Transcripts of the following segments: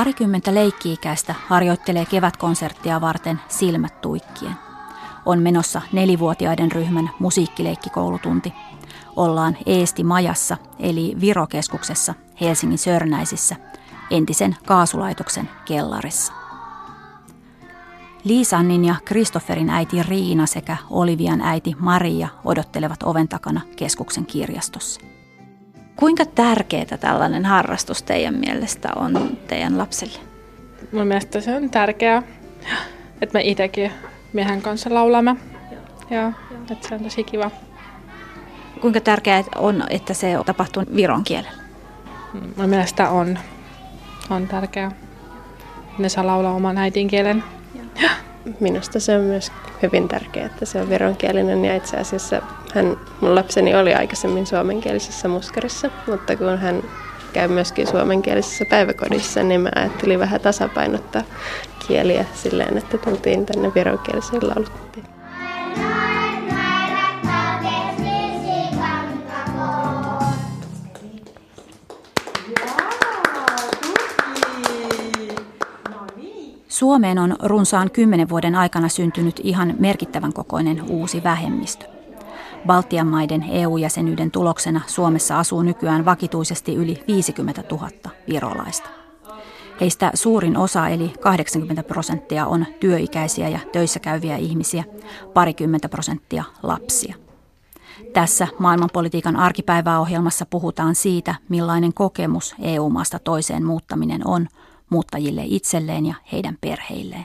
Parikymmentä leikki-ikäistä harjoittelee kevätkonserttia varten silmät tuikkien. On menossa nelivuotiaiden ryhmän musiikkileikkikoulutunti. Ollaan Eesti Majassa eli Virokeskuksessa Helsingin Sörnäisissä, entisen kaasulaitoksen kellarissa. Liisannin ja Kristofferin äiti Riina sekä Olivian äiti Maria odottelevat oven takana keskuksen kirjastossa. Kuinka tärkeää tällainen harrastus teidän mielestä on teidän lapsille? Mun mielestä se on tärkeää, että me itsekin miehen kanssa laulamme. Ja että se on tosi kiva. Kuinka tärkeää on, että se tapahtuu viron kielellä? Mun mielestä on, on tärkeää. Ne saa laulaa oman äidinkielen. Minusta se on myös hyvin tärkeää, että se on vironkielinen ja itse asiassa hän, mun lapseni oli aikaisemmin suomenkielisessä muskarissa, mutta kun hän käy myöskin suomenkielisessä päiväkodissa, niin mä ajattelin vähän tasapainottaa kieliä silleen, että tultiin tänne vironkieliseen lauluttiin. Suomeen on runsaan kymmenen vuoden aikana syntynyt ihan merkittävän kokoinen uusi vähemmistö. Baltian maiden EU-jäsenyyden tuloksena Suomessa asuu nykyään vakituisesti yli 50 000 virolaista. Heistä suurin osa eli 80 prosenttia on työikäisiä ja töissä käyviä ihmisiä, parikymmentä prosenttia lapsia. Tässä maailmanpolitiikan arkipäiväohjelmassa puhutaan siitä, millainen kokemus EU-maasta toiseen muuttaminen on – muuttajille itselleen ja heidän perheilleen.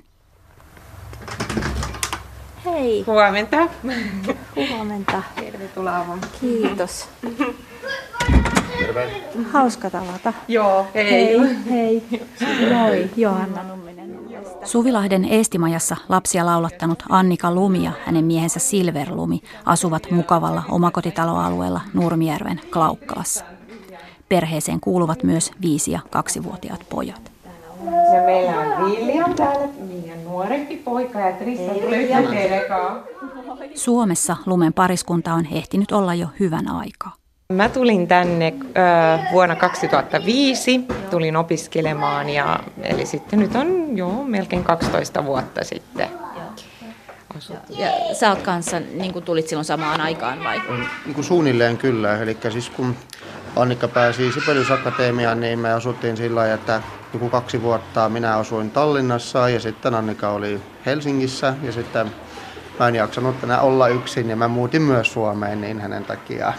Hei. Huomenta. Huomenta. Tervetuloa vaan. Kiitos. Terve. Hauska tavata. Joo, hei. Hei, hei. Moi, Johanna Numminen. Suvilahden Eestimajassa lapsia laulattanut Annika Lumi ja hänen miehensä Silver Lumi asuvat mukavalla omakotitaloalueella Nurmijärven Klaukkalassa. Perheeseen kuuluvat myös viisi- ja kaksivuotiaat pojat. Ja meillä on William täällä, meidän nuorempi poika ja Tristan Suomessa lumen pariskunta on ehtinyt olla jo hyvän aikaa. Mä tulin tänne äh, vuonna 2005, tulin opiskelemaan ja eli sitten nyt on jo melkein 12 vuotta sitten. Ja sä oot kanssa, niin kuin tulit silloin samaan aikaan vai? Niin kuin suunnilleen kyllä, eli siis kun Annikka pääsi Sibelius Akatemiaan, niin me asuttiin sillä lailla, että joku kaksi vuotta minä asuin Tallinnassa ja sitten Annika oli Helsingissä ja sitten mä en jaksanut enää olla yksin ja mä muutin myös Suomeen niin hänen takia.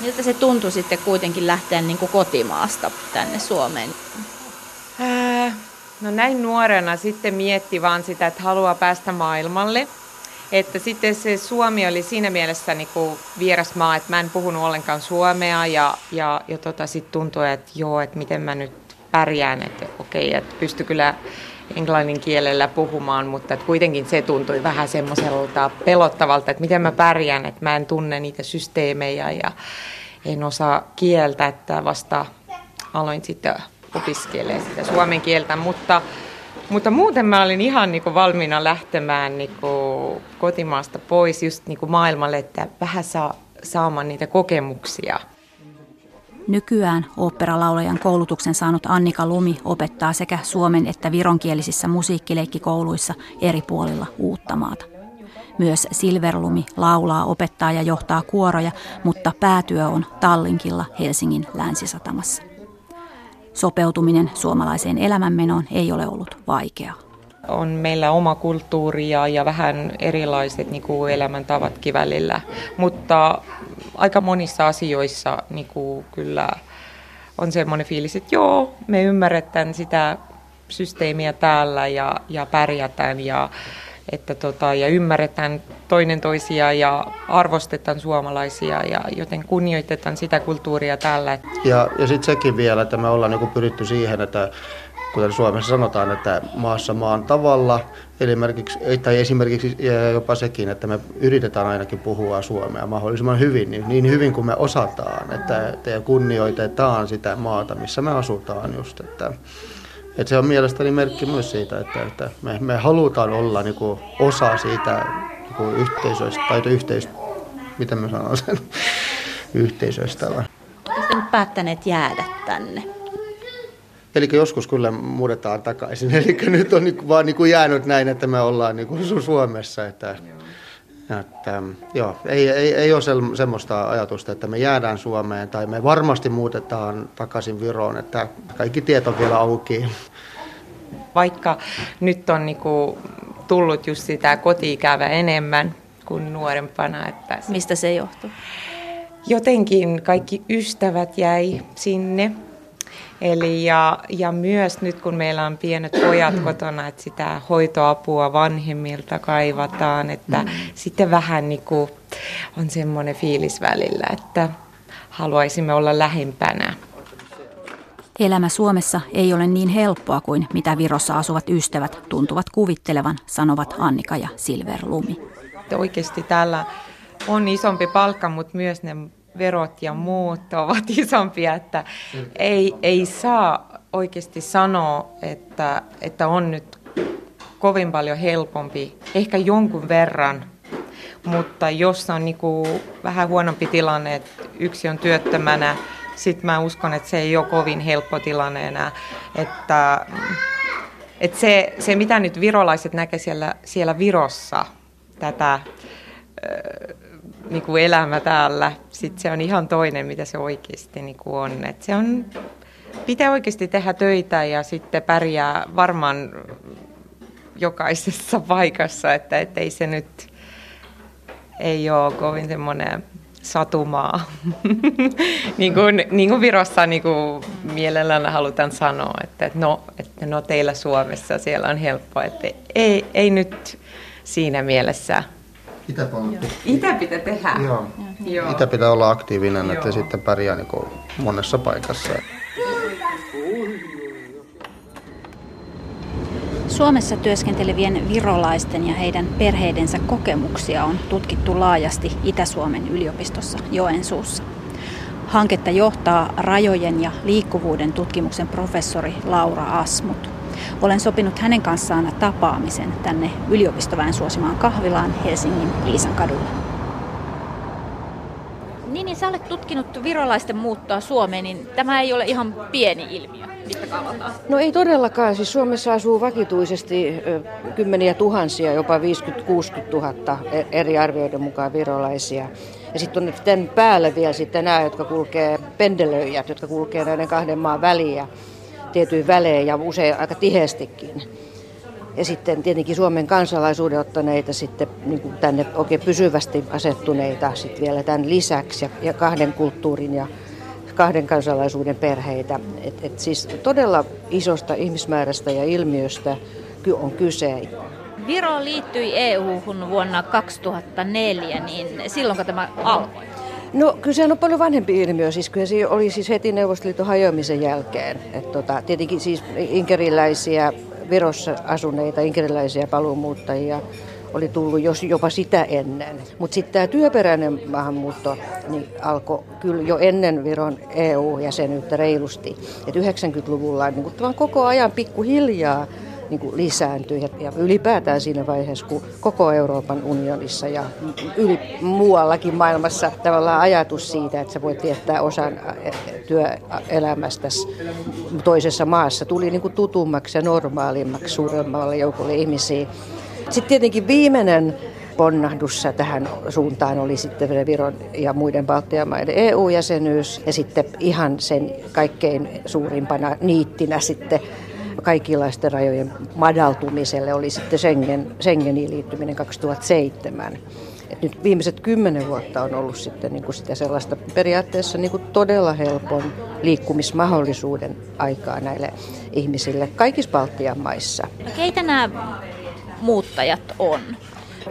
Miltä se tuntui sitten kuitenkin lähteä niin kuin kotimaasta tänne Suomeen? Ää, no näin nuorena sitten mietti vaan sitä, että haluaa päästä maailmalle. Että sitten se Suomi oli siinä mielessä niin kuin vieras maa, että mä en puhunut ollenkaan suomea ja, ja, ja tota, sitten tuntui, että joo, että miten mä nyt pärjään, että okei, että pysty kyllä englannin kielellä puhumaan, mutta että kuitenkin se tuntui vähän semmoiselta pelottavalta, että miten mä pärjään, että mä en tunne niitä systeemejä ja en osaa kieltä, että vasta aloin sitten opiskelemaan sitä suomen kieltä, mutta, mutta muuten mä olin ihan niin kuin valmiina lähtemään niin kuin kotimaasta pois just niin kuin maailmalle, että vähän saa saamaan niitä kokemuksia. Nykyään oopperalaulajan koulutuksen saanut Annika Lumi opettaa sekä suomen että vironkielisissä musiikkileikkikouluissa eri puolilla Uuttamaata. Myös Silverlumi laulaa, opettaa ja johtaa kuoroja, mutta päätyö on Tallinkilla Helsingin länsisatamassa. Sopeutuminen suomalaiseen elämänmenoon ei ole ollut vaikeaa on meillä oma kulttuuri ja, ja vähän erilaiset niin kuin elämäntavatkin välillä. Mutta aika monissa asioissa niin kuin kyllä on semmoinen fiilis, että joo, me ymmärretään sitä systeemiä täällä ja, ja pärjätään ja, että tota, ja ymmärretään toinen toisia ja arvostetaan suomalaisia ja joten kunnioitetaan sitä kulttuuria täällä. Ja, ja sitten sekin vielä, että me ollaan niin pyritty siihen, että kuten Suomessa sanotaan, että maassa maan tavalla, esimerkiksi, tai esimerkiksi jopa sekin, että me yritetään ainakin puhua suomea mahdollisimman hyvin, niin, niin hyvin kuin me osataan, että, että kunnioitetaan sitä maata, missä me asutaan just, että, että se on mielestäni merkki myös siitä, että, että me, me halutaan olla niin kuin osa siitä niin kuin yhteisöistä, tai yhteis, miten mä sanon sen, yhteisöistä. Olette nyt päättäneet jäädä tänne? Eli joskus kyllä muutetaan takaisin. Eli nyt on niin vaan niin kuin jäänyt näin, että me ollaan niin kuin Suomessa. Että, että, joo, ei, ei, ei ole semmoista ajatusta, että me jäädään Suomeen tai me varmasti muutetaan takaisin Viroon, että kaikki tieto vielä auki. Vaikka nyt on niin kuin tullut just sitä kotiikävä enemmän kuin nuorempana. Että Mistä se johtuu? Jotenkin kaikki ystävät jäi sinne Eli ja, ja myös nyt kun meillä on pienet pojat kotona, että sitä hoitoapua vanhemmilta kaivataan, että mm. sitten vähän niin kuin on semmoinen fiilis välillä, että haluaisimme olla lähempänä. Elämä Suomessa ei ole niin helppoa kuin mitä Virossa asuvat ystävät tuntuvat kuvittelevan, sanovat Annika ja Silver Lumi. Oikeasti täällä on isompi palkka, mutta myös ne verot ja muut ovat isompia, että ei, ei saa oikeasti sanoa, että, että on nyt kovin paljon helpompi, ehkä jonkun verran, mutta jos on niin kuin vähän huonompi tilanne, että yksi on työttömänä, sitten mä uskon, että se ei ole kovin helppo tilanne enää. Että, että se, se, mitä nyt virolaiset näkevät siellä, siellä Virossa, tätä niin kuin elämä täällä, sitten se on ihan toinen, mitä se oikeasti niin kuin on. Et se on. Pitää oikeasti tehdä töitä ja sitten pärjää varmaan jokaisessa paikassa, että ei se nyt ei ole kovin semmoinen satumaa. niin, kuin, niin kuin Virossa niin kuin mielellään halutaan sanoa, että no, että no teillä Suomessa siellä on helppoa, että ei, ei nyt siinä mielessä Itä, Itä pitää tehdä. Joo. Joo. Itä pitää olla aktiivinen, Joo. että sitten pärjää niin kuin monessa paikassa. Suomessa työskentelevien virolaisten ja heidän perheidensä kokemuksia on tutkittu laajasti Itä-Suomen yliopistossa Joensuussa. Hanketta johtaa rajojen ja liikkuvuuden tutkimuksen professori Laura Asmut. Olen sopinut hänen kanssaan tapaamisen tänne yliopistoväen suosimaan kahvilaan Helsingin Liisan kadulla. Niin, niin sä olet tutkinut virolaisten muuttoa Suomeen, niin tämä ei ole ihan pieni ilmiö No ei todellakaan. Siis Suomessa asuu vakituisesti kymmeniä tuhansia, jopa 50-60 000 e- eri arvioiden mukaan virolaisia. Ja sitten on tämän päälle vielä sitten nämä, jotka kulkee pendelöijät, jotka kulkee näiden kahden maan väliä tietyin välein ja usein aika tiheestikin. Ja sitten tietenkin Suomen kansalaisuuden ottaneita sitten niin kuin tänne oikein pysyvästi asettuneita sitten vielä tämän lisäksi ja, ja kahden kulttuurin ja kahden kansalaisuuden perheitä. Et, et siis todella isosta ihmismäärästä ja ilmiöstä on kyse. Viro liittyi EU-hun vuonna 2004, niin silloin tämä alkoi? No kyllä se on paljon vanhempi ilmiö, siis kyllä se oli siis heti Neuvostoliiton hajoamisen jälkeen. Et tota, tietenkin siis inkeriläisiä Virossa asuneita inkeriläisiä paluumuuttajia oli tullut jos jopa sitä ennen. Mutta sitten tämä työperäinen maahanmuutto niin alkoi kyllä jo ennen Viron EU-jäsenyyttä reilusti. Et 90-luvulla niin koko ajan pikkuhiljaa niin kuin lisääntyi ja, ylipäätään siinä vaiheessa, kun koko Euroopan unionissa ja yli muuallakin maailmassa tavallaan ajatus siitä, että sä voit viettää osan työelämästä toisessa maassa, tuli niin kuin tutummaksi ja normaalimmaksi suuremmalle joukolle ihmisiä. Sitten tietenkin viimeinen ponnahdus tähän suuntaan oli sitten Viron ja muiden Baltian maiden EU-jäsenyys ja sitten ihan sen kaikkein suurimpana niittinä sitten kaikenlaisten rajojen madaltumiselle oli sitten Schengen, Schengeniin liittyminen 2007. Et nyt viimeiset kymmenen vuotta on ollut sitten niin kuin sitä sellaista periaatteessa niin kuin todella helpon liikkumismahdollisuuden aikaa näille ihmisille kaikissa Baltian maissa. No keitä nämä muuttajat on?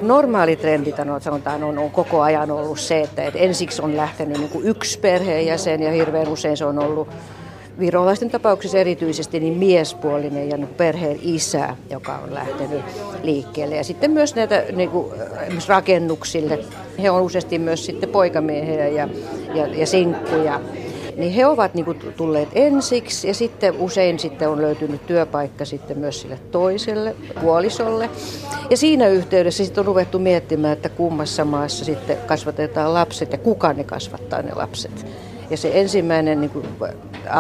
Normaali trendi sanotaan on, on koko ajan ollut se, että ensiksi on lähtenyt niin kuin yksi perheenjäsen ja hirveän usein se on ollut virolaisten tapauksessa erityisesti niin miespuolinen ja perheen isä, joka on lähtenyt liikkeelle. Ja sitten myös näitä niin kuin, rakennuksille, he on useasti myös sitten poikamiehiä ja, ja, ja sinkkuja. Niin he ovat niin kuin, tulleet ensiksi ja sitten usein sitten on löytynyt työpaikka sitten myös sille toiselle puolisolle. Ja siinä yhteydessä sitten on ruvettu miettimään, että kummassa maassa sitten kasvatetaan lapset ja kuka ne kasvattaa ne lapset. Ja se ensimmäinen niin kuin,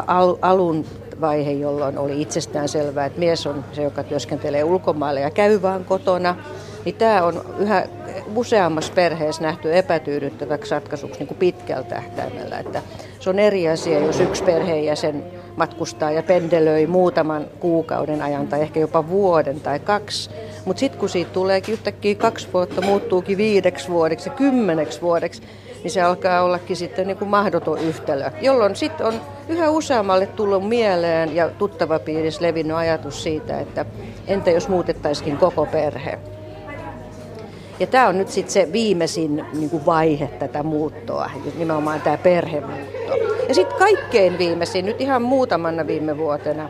al, alun vaihe, jolloin oli itsestään selvää, että mies on se, joka työskentelee ulkomailla ja käy vaan kotona. Niin tämä on yhä useammassa perheessä nähty epätyydyttäväksi ratkaisuksi niin kuin pitkällä tähtäimellä. Että se on eri asia, jos yksi perheenjäsen matkustaa ja pendelöi muutaman kuukauden ajan tai ehkä jopa vuoden tai kaksi. Mutta sitten kun siitä tuleekin yhtäkkiä kaksi vuotta, muuttuukin viideksi vuodeksi ja kymmeneksi vuodeksi, niin se alkaa ollakin sitten niin kuin mahdoton yhtälö. Jolloin sitten on yhä useammalle tullut mieleen ja tuttavapiirissä levinnyt ajatus siitä, että entä jos muutettaisikin koko perhe. Ja tämä on nyt sitten se viimeisin niin kuin vaihe tätä muuttoa, nimenomaan tämä perhemuutto. Ja sitten kaikkein viimeisin, nyt ihan muutamana viime vuotena,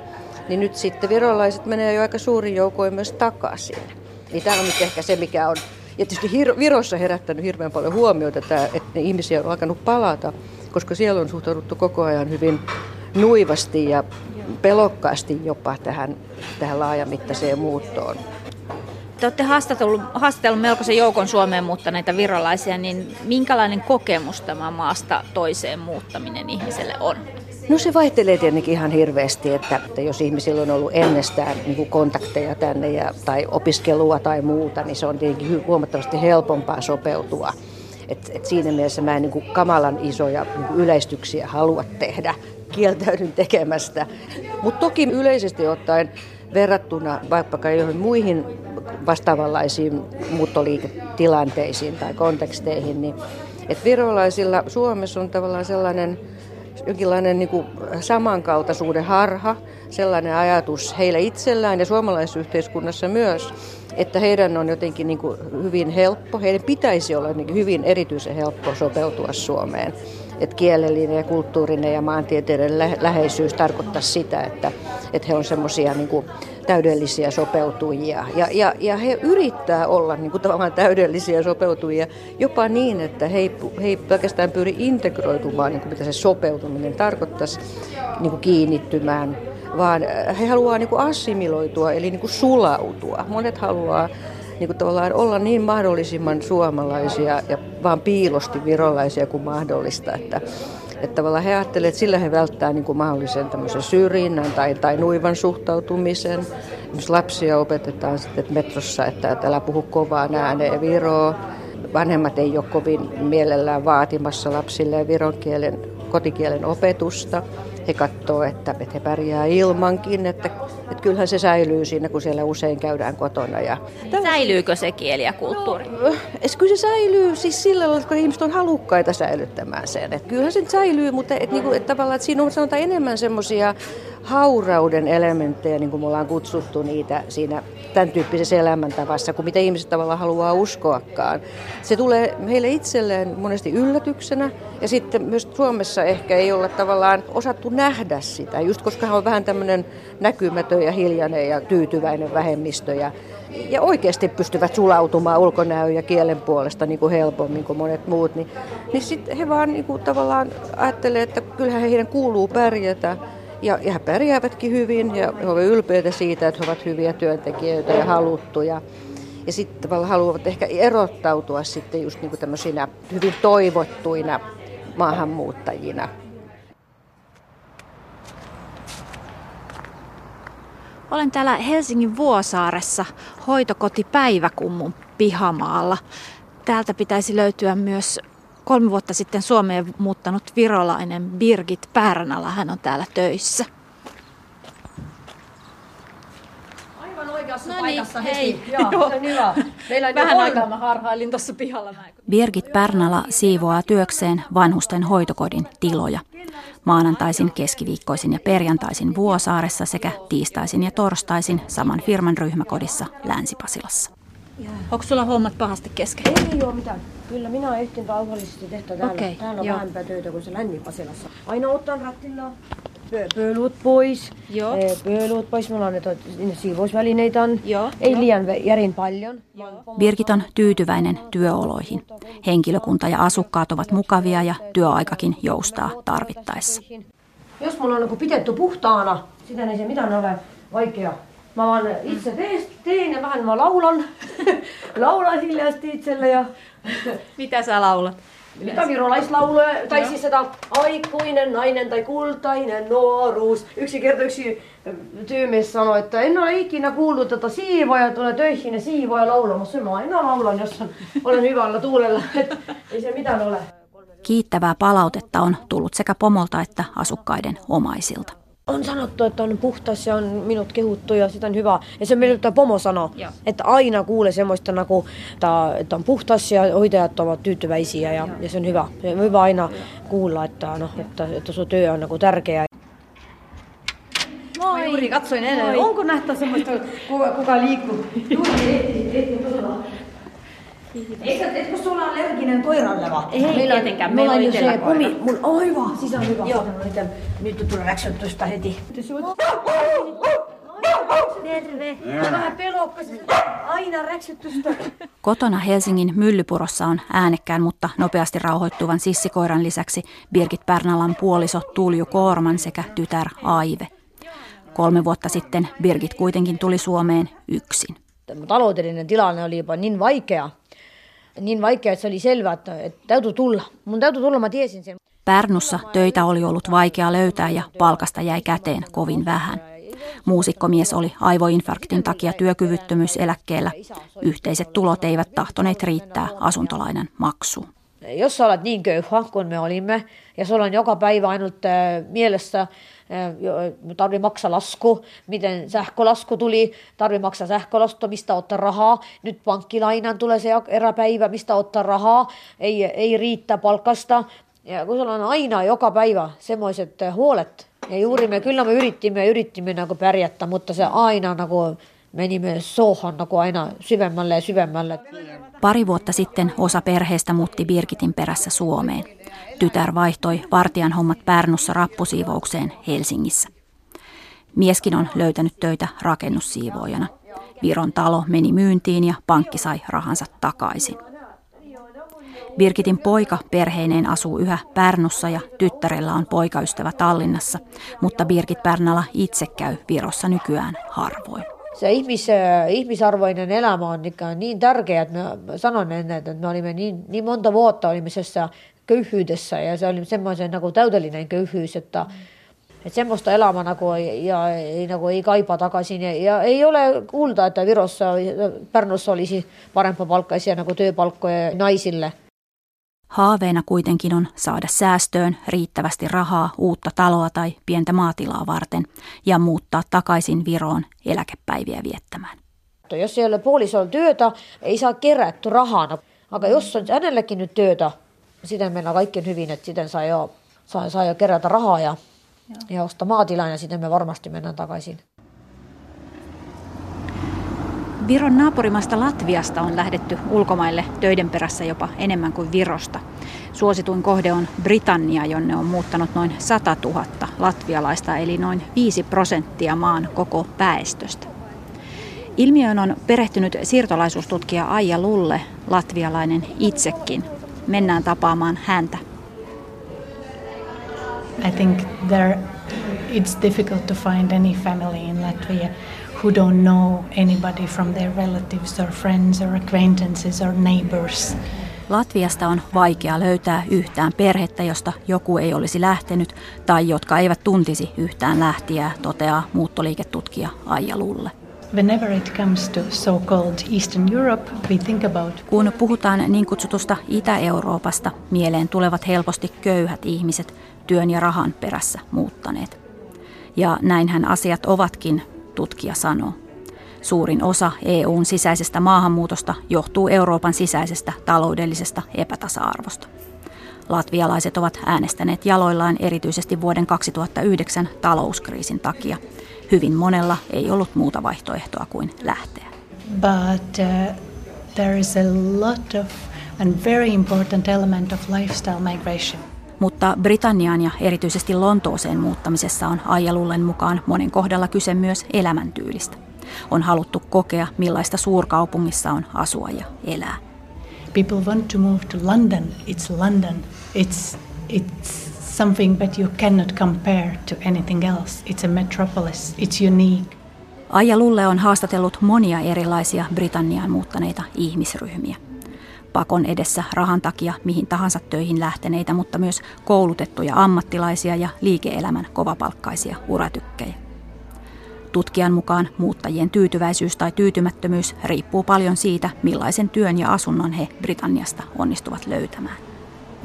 niin nyt sitten virolaiset menee jo aika suurin joukoin myös takaisin. Niin tämä on nyt ehkä se, mikä on ja tietysti Virossa herättänyt hirveän paljon huomiota, tämä, että ne ihmisiä on alkanut palata, koska siellä on suhtauduttu koko ajan hyvin nuivasti ja pelokkaasti jopa tähän, tähän laajamittaiseen muuttoon. Te olette haastatellut, haastatellut melkoisen joukon Suomeen muuttaneita virolaisia, niin minkälainen kokemus tämä maasta toiseen muuttaminen ihmiselle on? No se vaihtelee tietenkin ihan hirveästi, että, että jos ihmisillä on ollut ennestään niin kuin kontakteja tänne ja, tai opiskelua tai muuta, niin se on tietenkin huomattavasti helpompaa sopeutua. Et, et siinä mielessä mä en niin kuin kamalan isoja niin kuin yleistyksiä halua tehdä, kieltäydyn tekemästä. Mutta toki yleisesti ottaen verrattuna vaikka joihin muihin vastaavanlaisiin muuttoliiketilanteisiin tai konteksteihin, niin että virolaisilla Suomessa on tavallaan sellainen jonkinlainen niin kuin samankaltaisuuden harha, sellainen ajatus heillä itsellään ja suomalaisyhteiskunnassa myös, että heidän on jotenkin niin kuin hyvin helppo, heidän pitäisi olla niin hyvin erityisen helppo sopeutua Suomeen. Että kielellinen ja kulttuurinen ja maantieteellinen läheisyys tarkoittaa sitä, että, että he on semmoisia niin täydellisiä sopeutujia. Ja, ja, ja he yrittää olla niin kuin tavallaan täydellisiä sopeutujia jopa niin, että he ei, he ei pelkästään pyri integroitumaan, niin kuin mitä se sopeutuminen tarkoittaisi, niin kuin kiinnittymään, vaan he haluaa niin kuin assimiloitua, eli niin kuin sulautua. Monet haluaa niin kuin tavallaan olla niin mahdollisimman suomalaisia ja vaan piilosti virolaisia kuin mahdollista, että että tavallaan he ajattelevat, että sillä he välttää niin kuin mahdollisen tämmöisen syrjinnän tai, tai nuivan suhtautumisen. Myös lapsia opetetaan sitten että metrossa, että, että älä puhu kovaa ääneen viroa. Vanhemmat ei ole kovin mielellään vaatimassa lapsille viron kielen, kotikielen opetusta he katsoo, että, että he pärjää ilmankin, että, että kyllähän se säilyy siinä, kun siellä usein käydään kotona. Ja Säilyykö se kieli ja kulttuuri? Kyllä se säilyy siis sillä lailla, että ihmiset on halukkaita säilyttämään sen. Että kyllähän se säilyy, mutta että, niin kuin, että tavallaan että siinä on sanotaan enemmän semmoisia haurauden elementtejä, niin kuin me ollaan kutsuttu niitä siinä tämän tyyppisessä elämäntavassa, kuin mitä ihmiset tavallaan haluaa uskoakaan. Se tulee heille itselleen monesti yllätyksenä, ja sitten myös Suomessa ehkä ei olla tavallaan osattu nähdä sitä, just koska hän on vähän tämmöinen näkymätön ja hiljainen ja tyytyväinen vähemmistö, ja, ja oikeasti pystyvät sulautumaan ulkonäön ja kielen puolesta niin kuin helpommin kuin monet muut, niin, niin sitten he vaan niin kuin tavallaan ajattelee, että kyllähän heidän kuuluu pärjätä, ja, ja he pärjäävätkin hyvin ja he ovat ylpeitä siitä, että he ovat hyviä työntekijöitä ja haluttuja. Ja sitten tavallaan haluavat ehkä erottautua sitten just niin kuin tämmöisinä hyvin toivottuina maahanmuuttajina. Olen täällä Helsingin Vuosaaressa hoitokoti Päiväkummun pihamaalla. Täältä pitäisi löytyä myös kolme vuotta sitten Suomeen muuttanut virolainen Birgit Pärnala. Hän on täällä töissä. Aivan oikeassa no niin, paikassa hei. heti. Joo, se hyvä. Meillä Vähän aikaa mä harhailin tuossa pihalla. Birgit Pärnala siivoaa työkseen vanhusten hoitokodin tiloja. Maanantaisin, keskiviikkoisin ja perjantaisin Vuosaaressa sekä tiistaisin ja torstaisin saman firman ryhmäkodissa Länsi-Pasilassa. Onko sulla hommat pahasti kesken? Ei ole mitään. Kyllä minä ehtin rauhallisesti tehdä täällä. Okay, täällä on joo. vähempää töitä kuin se Länni-Pasilassa. Aina otan rattilla pölyt pois. Joo. Pölyt pois. Mulla on ne siivousvälineitä. On. Joo. Ei Joo. liian järin paljon. Birgit on tyytyväinen työoloihin. Henkilökunta ja asukkaat ovat mukavia ja työaikakin joustaa tarvittaessa. Jos mulla on niin pidetty puhtaana, sitä ei se mitään ole vaikea Mä vaan itse teen ja vähän mä laulan. laulan hiljaisesti itselle. Ja... Mitä sä laulat? Mikä virolaislaulu, tai siis sitä aikuinen nainen tai kultainen nuoruus. Yksi kerta yksi tyymis sanoi, että en ole ikinä kuullut, että siivoja tulee töihin ja siivoja laulamassa. Mä aina laulan, jos olen hyvällä tuulella. Et ei se mitään ole. Kiittävää palautetta on tullut sekä pomolta että asukkaiden omaisilta. On sanottu, että on puhtas ja on minut kehuttu ja sitä on hyvä. Ja se mitä pomo sanoo, että aina kuulee semmoista, nagu, että on puhtas ja hoitajat ovat tyytyväisiä ja, ja se on hyvä. Se on hyvä aina kuulla, että, no, että, että sun työ on nagu tärkeä. Moi. Mä juuri katsoin ennen, onko nähtä semmoista, kuka, kuka liikkuu. Juuri ehti, ehti tuolla. Eikö, etkö sulla on allerginen koiralle vaan? Ei meillä tietenkään, meillä on se pumi. Mun, aivan, siis on hyvä. Joo. Nyt tulee räksytystä heti. Terve. Vähän. Aina räksytystä. Kotona Helsingin Myllypurossa on äänekkään, mutta nopeasti rauhoittuvan sissikoiran lisäksi Birgit Pärnalan puoliso Tulju Koorman sekä tytär Aive. Kolme vuotta sitten Birgit kuitenkin tuli Suomeen yksin. Taloudellinen tilanne oli jopa niin vaikea, niin vaikea, että se oli selvä, että, että täytyy tulla. Mun täytyy tulla, mä tiesin sen. Pärnussa töitä oli ollut vaikea löytää ja palkasta jäi käteen kovin vähän. Muusikkomies oli aivoinfarktin takia työkyvyttömyyseläkkeellä. Yhteiset tulot eivät tahtoneet riittää asuntolainan maksuun. Jos sä olet niin köyhä kuin me olimme, ja sulla on joka päivä ainut äh, mielessä tarvi maksaa lasku, miten sähkölasku tuli, tarvi maksaa sähkölasku, mistä ottaa rahaa, nyt pankkilainan tulee se eräpäivä, mistä ottaa rahaa, ei, ei riittää palkasta, ja kun sulla on aina joka päivä semmoiset huolet, ja juuri me, kyllä me yritimme ja yritimme niin pärjätä, mutta se aina niin menimme sohan niin aina syvemmälle ja syvemmälle. Pari vuotta sitten osa perheestä muutti Birgitin perässä Suomeen. Tytär vaihtoi vartijan hommat Pärnussa rappusiivoukseen Helsingissä. Mieskin on löytänyt töitä rakennussiivoojana. Viron talo meni myyntiin ja pankki sai rahansa takaisin. Birgitin poika perheineen asuu yhä Pärnussa ja tyttärellä on poikaystävä Tallinnassa, mutta Birgit Pärnala itse käy Virossa nykyään harvoin. Se ihmis, ihmisarvoinen elämä on niin tärkeä, että mä sanon ennen, että me olimme niin, niin monta vuotta olimme köyhyydessä ja se oli semmoisen niin täydellinen köyhyys, että, että semmoista elämää niin kuin, ja, ei, niin kuin, ei kaipa takaisin. Ja, ja, ei ole kuulta, että Virossa, Pärnussa olisi parempapalkkaisia niin työpalkkoja naisille. Haaveena kuitenkin on saada säästöön riittävästi rahaa uutta taloa tai pientä maatilaa varten ja muuttaa takaisin Viroon eläkepäiviä viettämään. Jos ei ole puolisolla työtä, ei saa kerätty rahana. Aga jos on hänelläkin nyt työtä, siten meillä kaikki on hyvin, että siten saa jo, saa, saa jo kerätä rahaa ja, ja ostaa maatilan ja sitten me varmasti mennään takaisin. Viron naapurimaasta Latviasta on lähdetty ulkomaille töiden perässä jopa enemmän kuin Virosta. Suosituin kohde on Britannia, jonne on muuttanut noin 100 000 latvialaista, eli noin 5 prosenttia maan koko väestöstä. Ilmiöön on perehtynyt siirtolaisuustutkija Aija Lulle, latvialainen itsekin. Mennään tapaamaan häntä. I think there it's difficult to find any family in Latvia who don't know anybody from their relatives or friends or acquaintances or neighbors. Latviasta on vaikea löytää yhtään perhettä, josta joku ei olisi lähtenyt tai jotka eivät tuntisi yhtään lähtiä, toteaa muuttoliiketutkija Aija Lulle. Kun puhutaan niin kutsutusta Itä-Euroopasta, mieleen tulevat helposti köyhät ihmiset, työn ja rahan perässä muuttaneet. Ja näinhän asiat ovatkin, tutkija sanoo. Suurin osa EUn sisäisestä maahanmuutosta johtuu Euroopan sisäisestä taloudellisesta epätasa-arvosta. Latvialaiset ovat äänestäneet jaloillaan erityisesti vuoden 2009 talouskriisin takia. Hyvin monella ei ollut muuta vaihtoehtoa kuin lähteä. But uh, there is a lot of and very important element of lifestyle migration. Mutta Britanniaan ja erityisesti Lontooseen muuttamisessa on Aijalullen mukaan monen kohdalla kyse myös elämäntyylistä. On haluttu kokea, millaista suurkaupungissa on asua ja elää. People want to move to London. It's London. It's, it's something that you cannot compare to anything else. It's a metropolis. It's unique. Aija Lulle on haastatellut monia erilaisia Britanniaan muuttaneita ihmisryhmiä. pakon edessä rahan takia mihin tahansa töihin lähteneitä, mutta myös koulutettuja ammattilaisia ja liike-elämän kovapalkkaisia uratykkejä. Tutkijan mukaan muuttajien tyytyväisyys tai tyytymättömyys riippuu paljon siitä, millaisen työn ja asunnon he Britanniasta onnistuvat löytämään.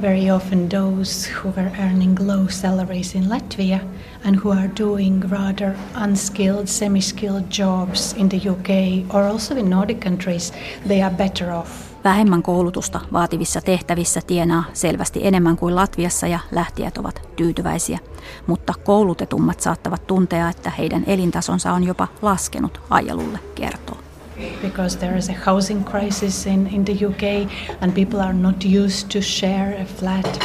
Very often those who were earning low salaries in Latvia and who are doing rather unskilled, semi-skilled jobs in the UK or also in Nordic countries, they are better off Vähemmän koulutusta vaativissa tehtävissä tienaa selvästi enemmän kuin Latviassa ja lähtijät ovat tyytyväisiä, mutta koulutetummat saattavat tuntea, että heidän elintasonsa on jopa laskenut, Aijalulle kertoo. Because there is a housing crisis in, in the UK and people are not used to share a flat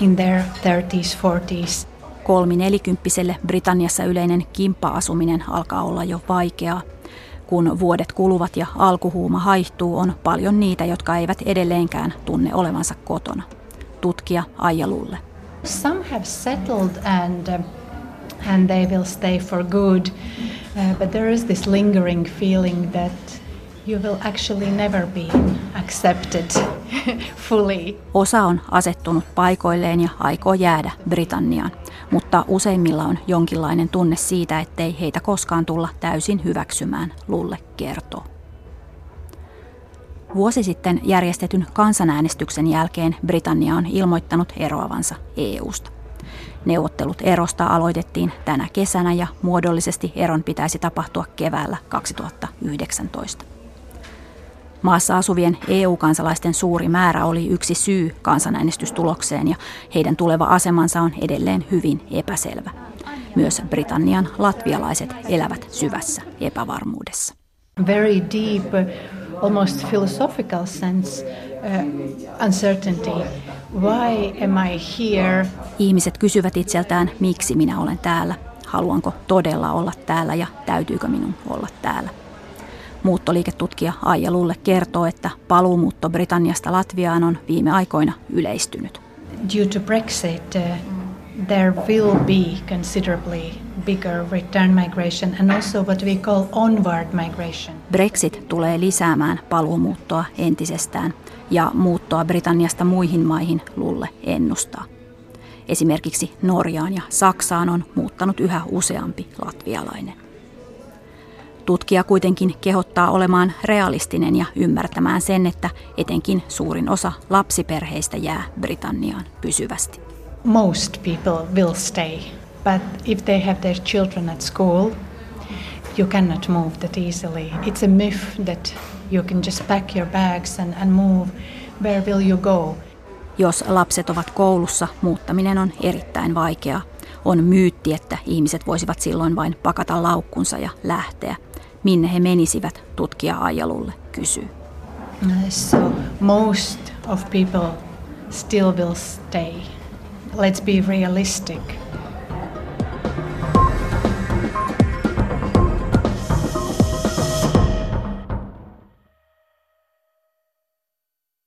in their 30s, 40s. Kolminelikymppiselle Britanniassa yleinen kimppa-asuminen alkaa olla jo vaikeaa. Kun vuodet kuluvat ja alkuhuuma haihtuu, on paljon niitä, jotka eivät edelleenkään tunne olevansa kotona. Tutkija Aija Lulle. Some have settled and, uh, and they will stay for good, uh, but there is this lingering feeling that you will actually never be accepted fully. Osa on asettunut paikoilleen ja aikoo jäädä Britanniaan, mutta useimmilla on jonkinlainen tunne siitä, ettei heitä koskaan tulla täysin hyväksymään, Lulle kertoo. Vuosi sitten järjestetyn kansanäänestyksen jälkeen Britannia on ilmoittanut eroavansa EUsta. Neuvottelut erosta aloitettiin tänä kesänä ja muodollisesti eron pitäisi tapahtua keväällä 2019. Maassa asuvien EU-kansalaisten suuri määrä oli yksi syy kansanäänestystulokseen ja heidän tuleva asemansa on edelleen hyvin epäselvä. Myös Britannian latvialaiset elävät syvässä epävarmuudessa. Very deep, almost philosophical sense, uh, uncertainty. Why am I here? Ihmiset kysyvät itseltään, miksi minä olen täällä, haluanko todella olla täällä ja täytyykö minun olla täällä. Muuttoliiketutkija Aija Lulle kertoo, että paluumuutto Britanniasta Latviaan on viime aikoina yleistynyt. Due to Brexit, uh, there will be considerably bigger return migration and also what we call onward migration. Brexit tulee lisäämään paluumuuttoa entisestään ja muuttoa Britanniasta muihin maihin Lulle ennustaa. Esimerkiksi Norjaan ja Saksaan on muuttanut yhä useampi latvialainen. Tutkija kuitenkin kehottaa olemaan realistinen ja ymmärtämään sen, että etenkin suurin osa lapsiperheistä jää Britanniaan pysyvästi. Most people will stay, but if they have their children at school, you cannot move that easily. It's a myth that you can just pack your bags and, and move. Where will you go? Jos lapset ovat koulussa, muuttaminen on erittäin vaikeaa. On myytti, että ihmiset voisivat silloin vain pakata laukkunsa ja lähteä – minne he menisivät, tutkija Aijalulle kysyy. So most of people still will stay. Let's be realistic.